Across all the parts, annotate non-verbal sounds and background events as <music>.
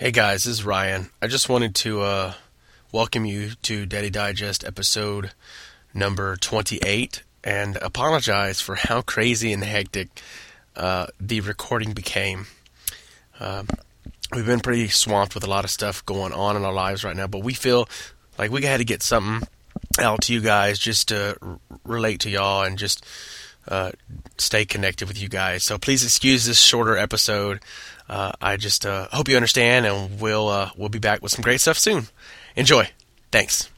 Hey guys, this is Ryan. I just wanted to uh, welcome you to Daddy Digest episode number 28 and apologize for how crazy and hectic uh, the recording became. Um, we've been pretty swamped with a lot of stuff going on in our lives right now, but we feel like we had to get something out to you guys just to r- relate to y'all and just uh, stay connected with you guys. So please excuse this shorter episode. Uh, I just uh, hope you understand, and we'll uh, we'll be back with some great stuff soon. Enjoy. Thanks.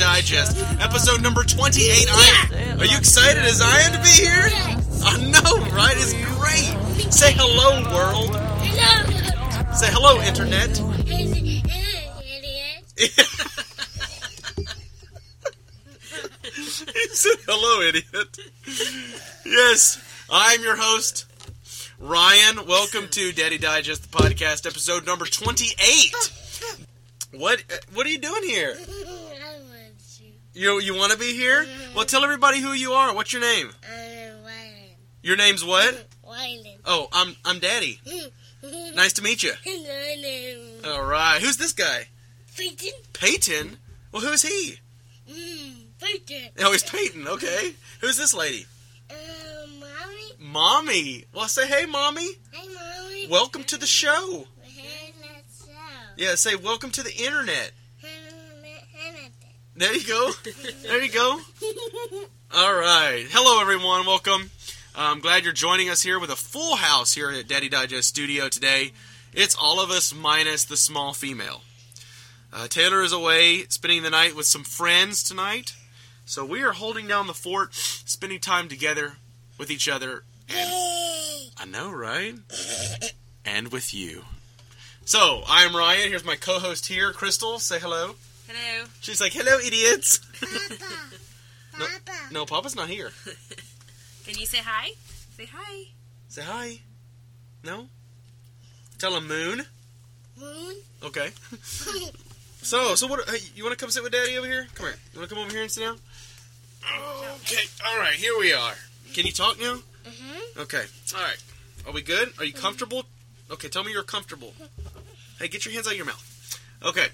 Digest, episode number 28. I, are you excited as I am to be here? I know, right? It's great. Say hello, world. Hello. Say hello, internet. He said hello, idiot. Yes, I'm your host, Ryan. Welcome to Daddy Digest, the podcast, episode number 28. What What are you doing here? You. You want to be here? Well, tell everybody who you are. What's your name? I'm Wyland. Your name's what? Wyland. Oh, I'm I'm Daddy. <laughs> Nice to meet you. Hello. All right. Who's this guy? Peyton. Peyton. Well, who's he? Mm, Peyton. <laughs> Oh, he's Peyton. Okay. Who's this lady? Um, mommy. Mommy. Well, say hey, mommy. Hey, mommy. Welcome to the show. Hey, let's. Yeah, say welcome to the internet. There you go. There you go. All right. Hello, everyone. Welcome. I'm glad you're joining us here with a full house here at Daddy Digest Studio today. It's all of us minus the small female. Uh, Taylor is away spending the night with some friends tonight. So we are holding down the fort, spending time together with each other. And I know, right? And with you. So, I'm Ryan. Here's my co host here, Crystal. Say hello. Hello. She's like, hello, idiots. <laughs> Papa. No. Papa. No, Papa's not here. <laughs> Can you say hi? Say hi. Say hi. No? Tell him Moon. Moon. Okay. <laughs> So, so what? Hey, you want to come sit with Daddy over here? Come here. You want to come over here and sit down? Okay. All right. Here we are. Can you talk now? Mm-hmm. Okay. All right. Are we good? Are you comfortable? Okay. Tell me you're comfortable. Hey, get your hands out of your mouth. Okay.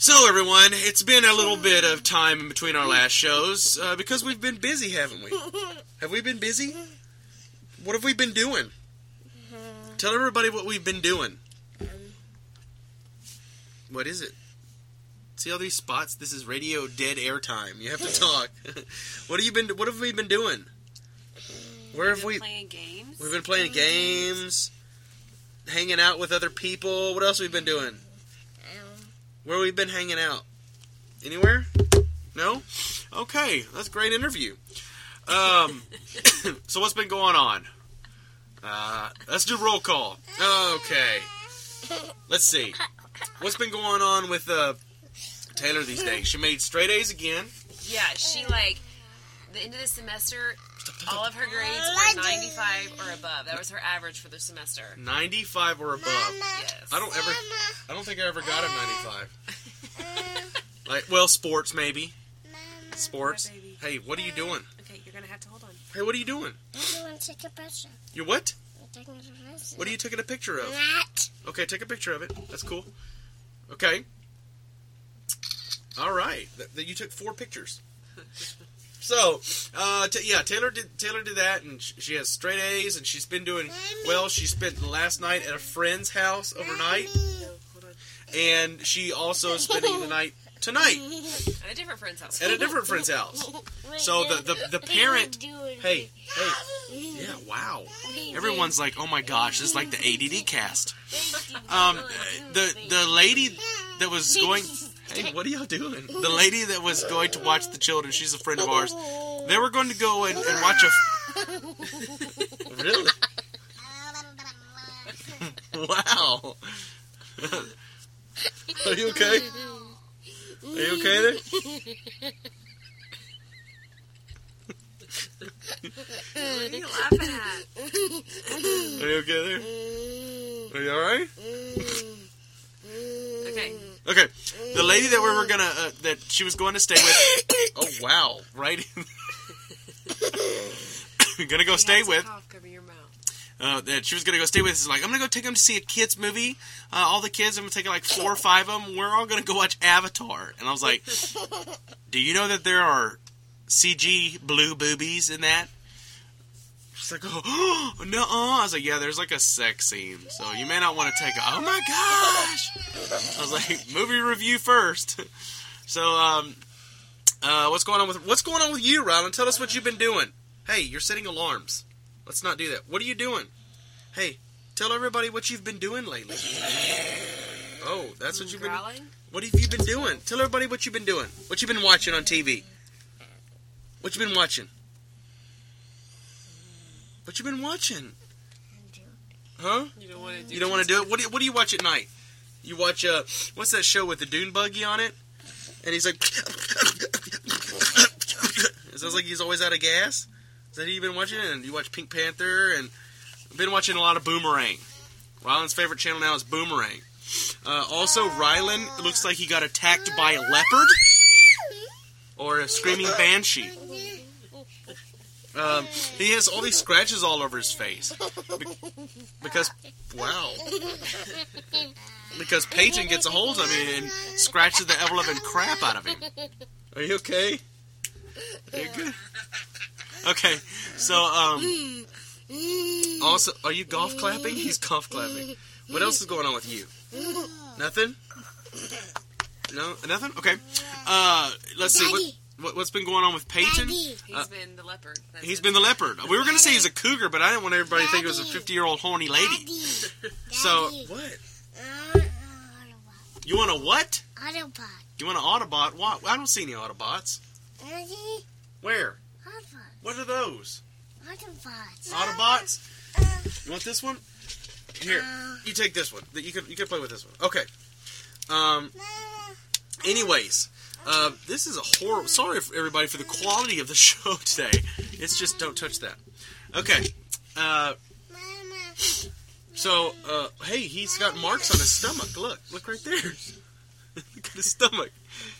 So, everyone, it's been a little bit of time in between our last shows uh, because we've been busy, haven't we? <laughs> Have we been busy? What have we been doing? Tell everybody what we've been doing. What is it? See all these spots? This is radio dead air time. You have to talk. <laughs> what have you been? What have we been doing? Where have Been we? playing games? We've been playing games, hanging out with other people. What else have we been doing? Where we've been hanging out? Anywhere? No? Okay, that's a great interview. Um, <laughs> so what's been going on? Uh, let's do roll call. Okay. Let's see. What's been going on with uh, Taylor these days? She made straight A's again. Yeah, she like the end of the semester. All of her grades were 95 or above. That was her average for the semester. 95 or above. Yes. I don't ever. I don't think I ever got a 95. Uh. Like, well, sports maybe. Sports. baby. Hey, what are you doing? Okay, you're gonna have to hold on. Hey, what are you doing? I want to take a picture. You what? I'm taking a picture. What are you taking a picture of? That. Okay, take a picture of it. That's cool. Okay. All right. Th- th- you took four pictures. <laughs> So, uh, t- yeah, Taylor did Taylor did that, and sh- she has straight A's, and she's been doing well. She spent the last night at a friend's house overnight, No, and she also is spending the night tonight <laughs> At a different friend's house. at a different friend's house. So the the, the parent, hey, hey, yeah, wow. Everyone's like, oh my gosh, this is like the ADD cast. Um, the the lady that was going. <laughs> Hey, what are y'all doing? The lady that was going to watch the children, she's a friend of ours. They were going to go and, and watch a. <laughs> Really? Wow. Are you okay? Are you okay there? What are you laughing at? Are you okay there? Are you alright? Okay. Okay. The lady that we were gonna uh, that she was going to stay with. <coughs> Oh wow! Right. <coughs> gonna go stay You with. some Cough cover your mouth. Uh, that she was gonna go stay with is like I'm gonna go take them to see a kids movie. Uh, all the kids, I'm gonna take like four or five of them. We're all gonna go watch Avatar. And I was like, <laughs> Do you know that there are CG blue boobies in that? She's like, Oh <gasps> no! I was like, Yeah, there's like a sex scene, so you may not want to take. A, oh my gosh! I was like, <laughs> movie review first. <laughs> so, um, uh, what's going on with what's going on with you, Rylan? Tell us what you've been doing. Hey, you're setting alarms. Let's not do that. What are you doing? Hey, tell everybody what you've been doing lately. Oh, that's what you've been. Growling? What have you been doing? Tell everybody what you've been doing. What you've been watching on TV. What you've been watching? What you been watching? Huh? You don't want to do You don't want to do it. What do you, what do you watch at night? You watch uh, what's that show with the dune buggy on it? And he's like, it sounds like he's always out of gas. Is that who you've been watching? And you watch Pink Panther, and I've been watching a lot of Boomerang. Rylan's favorite channel now is Boomerang. Uh, also, Rylan looks like he got attacked by a leopard or a screaming banshee. Um, he has all these scratches all over his face Be- because wow, because Peyton gets a hold of him and scratches the ever loving crap out of him. Are you okay? Are you good? Okay, so um, also, are you golf clapping? He's golf clapping. What else is going on with you? Nothing. No, nothing. Okay. Uh, let's see what, what what's been going on with Peyton. He's Uh, been the leopard. That's He's it. been the leopard. We were going to say he's a cougar, but I didn't want everybody to think it was a 50 year old horny lady. <laughs> So, what? You want a what? Autobot. You want an Autobot? What? I don't see any Autobots. Autobot. Where? What are those? Autobots. Autobots? You want this one? Here, you take this one. You can you can play with this one. Okay. Um. Anyways, uh, this is a horrible. Sorry, for everybody, for the quality of the <laughs> show today. It's just don't touch that. Okay. Uh. So, uh, hey, he's got marks on his stomach. Look, look right there. <laughs> look at his stomach.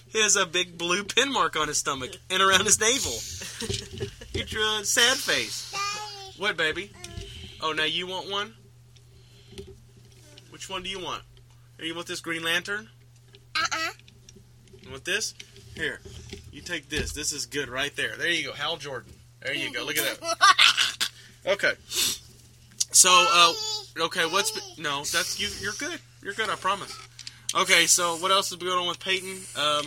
He has a big blue pin mark on his stomach and around his navel. He drew a sad face. What, baby? Oh, now you want one? Which one do you want? Here, you want this Green Lantern? Uh-uh. This? Here, you take this. This is good right there. There you go, Hal Jordan. There you go. Look at that. <laughs> Okay. So, uh, okay, what's been, no? That's you. You're good. You're good. I promise. Okay, so what else is going on with Peyton? Um,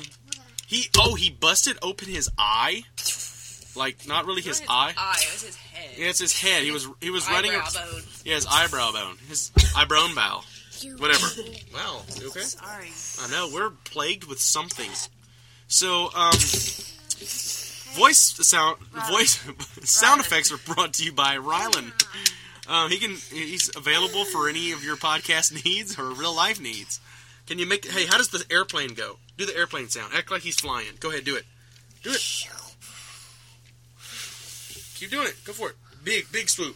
he oh he busted open his eye, like not really It was his eye. eye. It was his head. Yeah, it's his head. He was he was running. Eyebrow bone. Yeah, his eyebrow bone. His eyebrow bow. Whatever. <laughs> Wow. You okay? Sorry. I know we're plagued with something. So, um, voice sound voice <laughs> sound Rylan. effects are brought to you by Rylan. Um, he can he's available for any of your podcast <laughs> needs or real life needs. Can you make? Hey, how does the airplane go? Do the airplane sound. Act like he's flying. Go ahead, do it. Do it. Keep doing it. Go for it. Big, big swoop.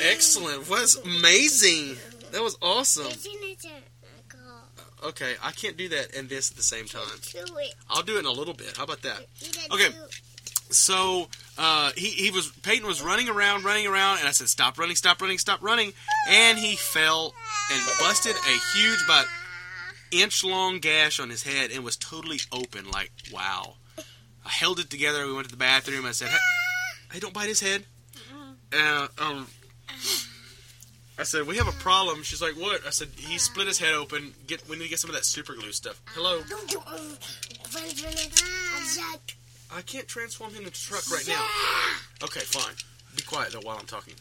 Excellent. Was amazing. That was awesome. Isn't it a go Okay, I can't do that and this at the same time. I'll do it in a little bit. How about that? Okay. So uh, he he was Peyton was running around, running around, and I said, "Stop running, stop running, stop running!" And he fell and busted a huge, about inch long gash on his head and was totally open. Like wow! I held it together. We went to the bathroom. I said, "Hey, hey don't bite his head." Uh, um, I said, we have a problem. She's like, what? I said, he split his head open. Get, we need to get some of that super glue stuff. Hello. I can't transform him into a truck right now. Okay, fine. Be quiet though while I'm talking.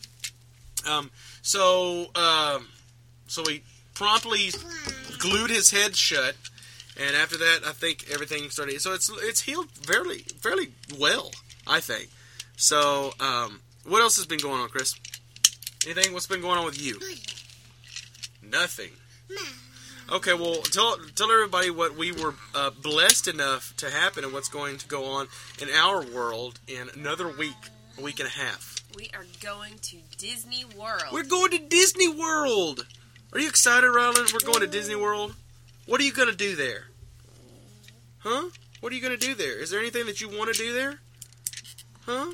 Um, so, um, so we promptly glued his head shut, and after that, I think everything started. So it's it's healed fairly fairly well, I think. So, um, what else has been going on, Chris? Anything? What's been going on with you? Nothing. Okay, well, tell tell everybody what we were uh, blessed enough to happen and what's going to go on in our world in another week, a week and a half. We are going to Disney World. We're going to Disney World. Are you excited, Rylan? We're going to Disney World. What are you going to do there? Huh? What are you going to do there? Is there anything that you want to do there? Huh?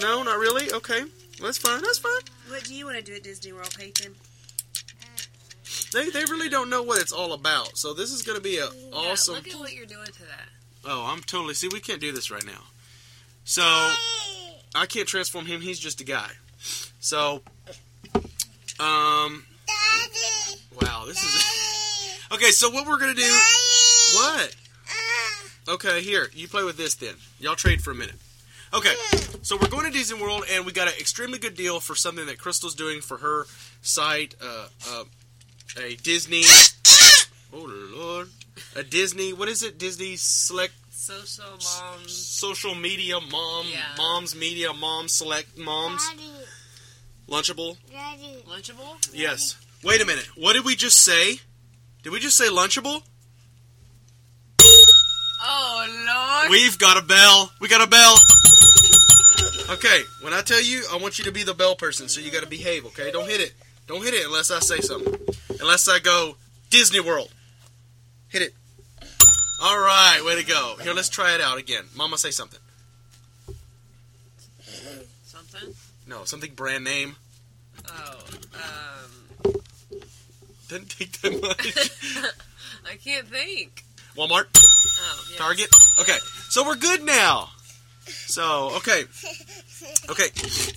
No, not really. Okay, that's fine. That's fine. What do you want to do at Disney World, Peyton? They they really don't know what it's all about. So this is going to be an Yeah, awesome. look at what you're doing to that. Oh, I'm totally. See, we can't do this right now. So I can't transform him. He's just a guy. So, um, Daddy. wow, this is <laughs> okay. So what we're gonna do? What? Okay, here you play with this then. Y'all trade for a minute. Okay, so we're going to Disney World, and we got an extremely good deal for something that Crystal's doing for her site. Uh, uh, a Disney. Oh Lord, a Disney. What is it? Disney Select Social moms. social media mom, Yeah. moms media, mom select moms, lunchable. Lunchable? Yes. Wait a minute. What did we just say? Did we just say lunchable? Oh, Lord. We've got a bell. We got a bell. Okay, when I tell you, I want you to be the bell person, so you got to behave. Okay, don't hit it. Don't hit it unless I say something. Unless I go Disney World. Hit it. All right, way to go. Here, let's try it out again. Mama, say something. Something? No, something brand name. Oh, um, Didn't take that much. <laughs> I can't think. Walmart. Oh, yeah. Target. Okay, so we're good now. So okay, okay.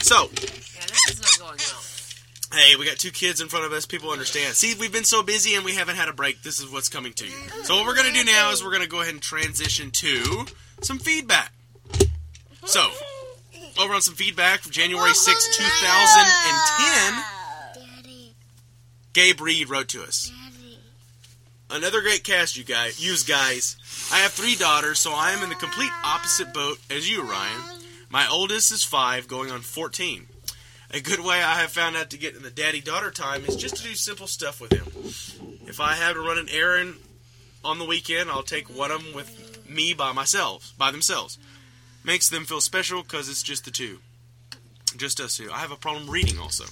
So Yeah, this is not going well. hey, we got two kids in front of us. People understand. See, we've been so busy and we haven't had a break. This is what's coming to you. So what we're gonna do now is we're gonna go ahead and transition to some feedback. So over on some feedback from January 6, 2010, Daddy, Gabe Reed wrote to us. Daddy. Another great cast, you guys. Use guys. I have three daughters, so I am in the complete opposite boat as you, Ryan. My oldest is five, going on 14. A good way I have found out to get in the daddy daughter time is just to do simple stuff with him. If I have to run an errand on the weekend, I'll take one of them with me by myself, by themselves. Makes them feel special because it's just the two. Just us two. I have a problem reading also.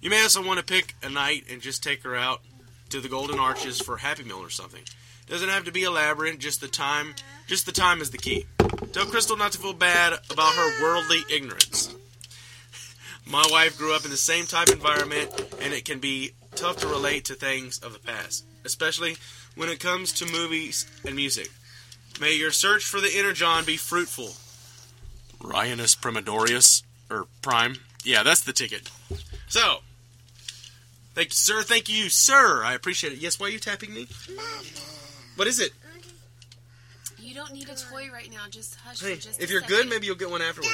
You may also want to pick a night and just take her out to the Golden Arches for Happy Meal or something. Doesn't have to be elaborate, just the time just the time is the key. Tell Crystal not to feel bad about her worldly ignorance. <laughs> My wife grew up in the same type environment and it can be tough to relate to things of the past, especially when it comes to movies and music. May your search for the inner John be fruitful. Ryanus Primidorius or Prime. Yeah, that's the ticket. So, thank you, sir. Thank you, sir. I appreciate it. Yes, why are you tapping me? What is it? You don't need a toy right now. Just hush Hey, for just if a you're second. good, maybe you'll get one afterwards.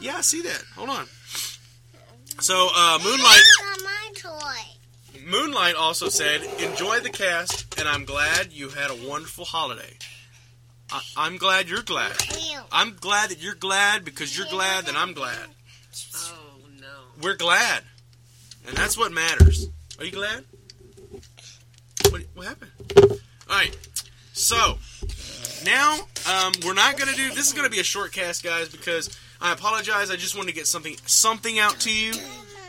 Yeah, I see that. Hold on. So, uh, Moonlight, Got my toy. Moonlight also said, "Enjoy the cast, and I'm glad you had a wonderful holiday. I, I'm glad you're glad. I'm glad that you're glad because you're glad that I'm glad. Oh, no. We're glad, and that's what matters. Are you glad? What, what happened? All right. So now um, we're not gonna do. This is gonna be a short cast, guys, because I apologize. I just wanted to get something something out to you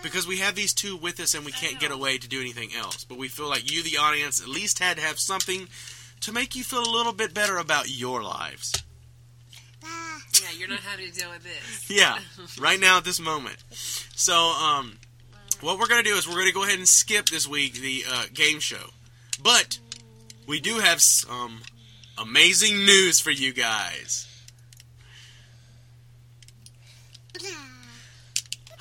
because we have these two with us and we can't get away to do anything else. But we feel like you, the audience, at least had to have something to make you feel a little bit better about your lives. Yeah, you're not having to deal with this. Yeah, <laughs> right now at this moment. So, um, what we're gonna do is we're gonna go ahead and skip this week the uh, game show, but we do have some amazing news for you guys.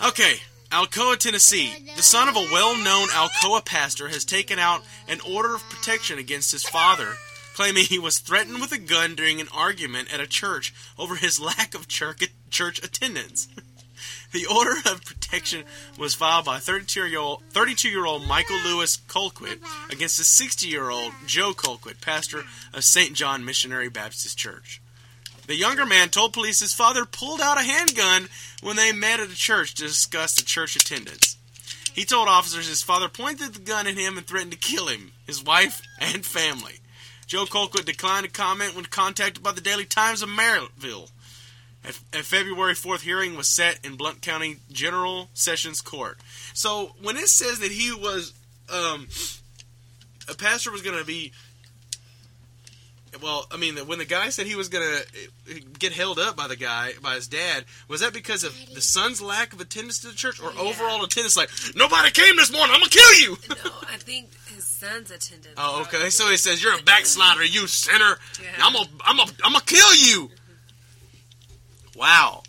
Okay, Alcoa, Tennessee. The son of a well known Alcoa pastor has taken out an order of protection against his father, claiming he was threatened with a gun during an argument at a church over his <laughs> lack of church attendance. <laughs> The order of protection was filed by 32-year-old 32-year-old Michael Lewis Colquitt against the 60-year-old Joe Colquitt, pastor of St. John Missionary Baptist Church. The younger man told police his father pulled out a handgun when they met at a church to discuss the church attendance. He told officers his father pointed the gun at him and threatened to kill him, his wife, and family. Joe Colquitt declined to comment when contacted by the Daily Times of Maryville. A, February 4th hearing was set in Blount County General Sessions Court. So when it says that he was, um, a pastor was going to be, well, I mean, when the guy said he was going to get held up by the guy, by his dad, was that because of the son's lack of attendance to the church or Yeah. overall attendance? Like, nobody came this morning, I'm going to kill you! No, I think his son's attendance. Oh, okay. So he says, "You're a backslider, you sinner. Yeah. I'm gonna, I'm gonna, I'm gonna kill you." Wow.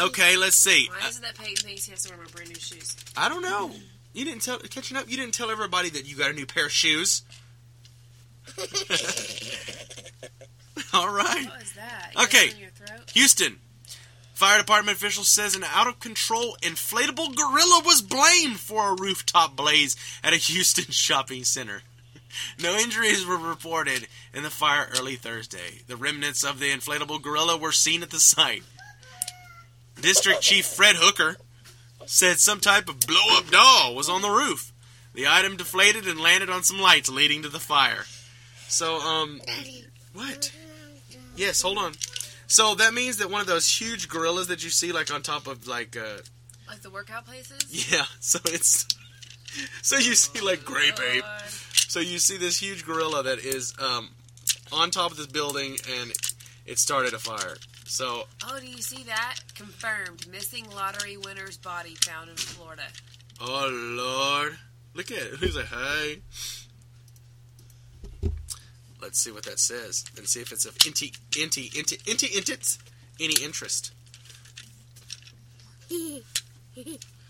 Okay, let's see. Why is it that Peyton thinks he has to wear my brand new shoes? I don't know. You didn't tell catching up. You didn't tell everybody that you got a new pair of shoes. <laughs> All right. What is that? Okay. In your? Houston. Fire department official says an out of control inflatable gorilla was blamed for a rooftop blaze at a Houston <laughs> shopping center. No injuries were reported in the fire early Thursday. The remnants of the inflatable gorilla were seen at the site. District Chief Fred Hooker said some type of blow up doll was on the roof. The item deflated and landed on some lights leading to the fire. So, um, what? Yes, hold on. So that means that one of those huge gorillas that you see like on top of like uh Like the workout places? yeah, <laughs> so it's so you see like Grape Ape. So you see this huge gorilla that is um on top of this building and it started a fire. So Oh, do you see that? Confirmed. Missing lottery winner's body found in Florida. oh lord. Look at it. Who's like, hey? Let's see what that says and see if it's of inti inti inti inti inti any interest.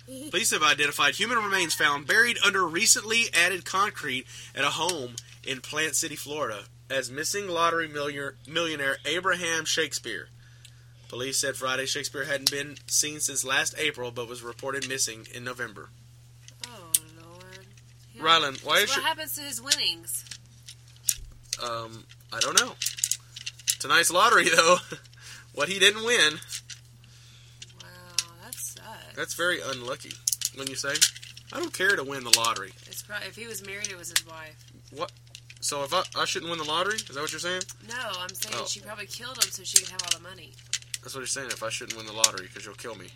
Police have identified human remains found buried under recently added concrete at a home in Plant City, Florida, as missing lottery millionaire, Abraham Shakespeare. Police said Friday Shakespeare hadn't been seen since last April, but was reported missing in November. Oh, Lord. Yeah. Rylan, why So is what your happens to his winnings? um? I don't know. Tonight's lottery, <laughs> though, what he didn't win. That's very unlucky. When you say, I don't care to win the lottery. It's probably, if he was married, it was his wife. What? So if I, I shouldn't win the lottery, is that what you're saying? No, I'm saying Oh. she probably killed him so she could have all the money. That's what you're saying. If I shouldn't win the lottery, because you'll kill me.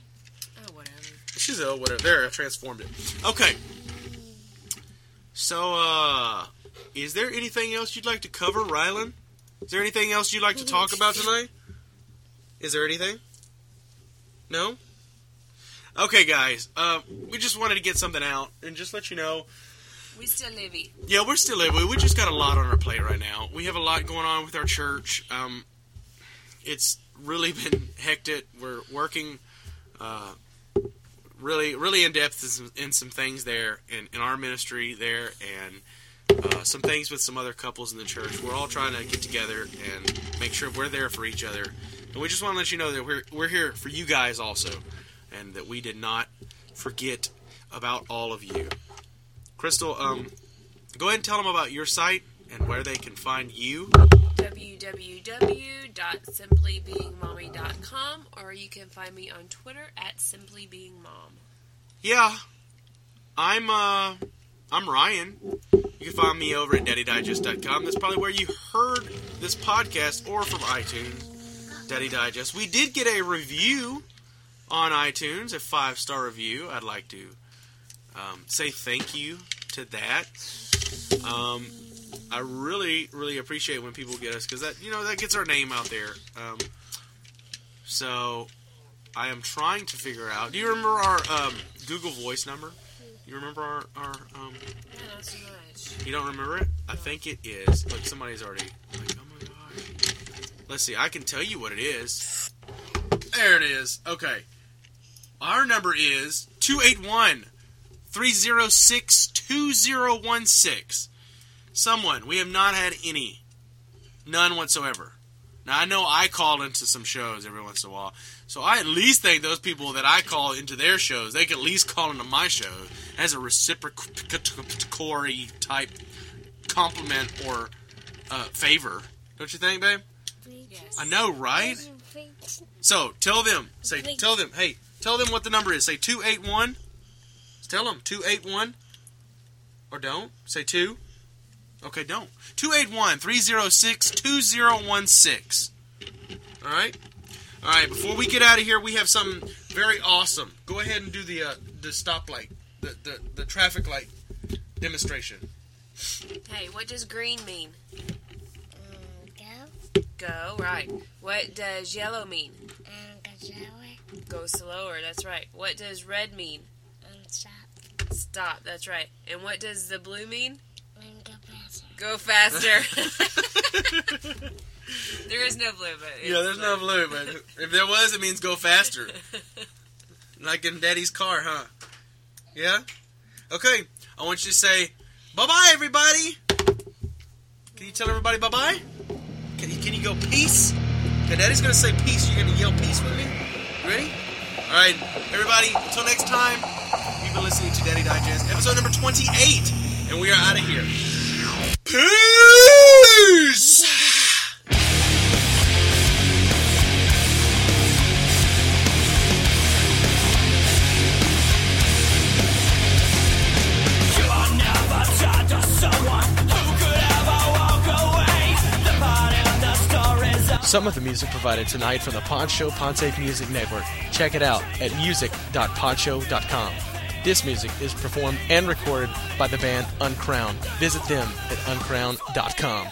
Oh, whatever. She's oh whatever. There, I transformed it. Okay. So, uh, is there anything else you'd like to cover, Rylan? Is there anything else you'd like to <laughs> talk about tonight? Is there anything? No. Okay, guys. Uh, we just wanted to get something out and just let you know. We still livey. Yeah, we're still living. We just got a lot on our plate right now. We have a lot going on with our church. Um, it's really <laughs> been hectic. We're working uh, really, really in depth in some, in some things there in, in our ministry there, and uh, some things with some other couples in the church. We're all trying to get together and make sure we're there for each other. And we just want to let you know that we're we're here for you guys also, and that we did not forget about all of you. Crystal, um, go ahead and tell them about your site and where they can find you. www.simplybeingmommy.com or you can find me on Twitter at simplybeingmom. Yeah, I'm uh, I'm Ryan. You can find me over at DaddyDigest.com. That's probably where you heard this podcast, or from iTunes, Daddy Digest. We did get a review on iTunes, a five star review. I'd like to um, say thank you to that. Um, I really, really appreciate when people get us because that you know that gets our name out there. Um, so I am trying to figure out. Do you remember our um, Google Voice number? You remember our, our um, so you don't remember it? I think it is. Look, somebody's already like, oh my gosh. Let's see. I can tell you what it is. There it is. Okay. Our number is 281 306 2016. Someone. We have not had any. None whatsoever. Now, I know I call into some shows every once in a while, so I at least think those people that I call into their shows, they can at least call into my show as a reciprocatory type compliment or uh, favor. Don't you think, babe? Yes. I know, right? So tell them, say, tell them, hey, tell them what the number is. Say two eight one. Tell them two eight one. Or don't say two. Okay, don't. 281-306-2016. All right. All right. Before we get out of here, we have something very awesome. Go ahead and do the uh, the stoplight, the, the the traffic light demonstration. Hey, what does green mean? Go. Go, right. What does yellow mean? And go slower. Go slower, that's right. What does red mean? And stop. Stop, that's right. And what does the blue mean? And go faster. Go faster. <laughs> <laughs> there is no blue, but Yeah, there's no blue, but if there was, it means go faster. <laughs> Like in Daddy's car, huh? Yeah? Okay, I want you to say, bye bye, everybody. Can you tell everybody bye bye? Can you, can you go peace? Okay, Daddy's going to say peace. You're going to yell peace with me? Ready? All right, everybody, until next time, you've been listening to Daddy Digest, episode number 28, and we are out of here. Peace! Some of the music provided tonight from the Pod Show Podsafe Music Network. Check it out at music.podshow.com. This music is performed and recorded by the band Uncrowned. Visit them at uncrowned.com.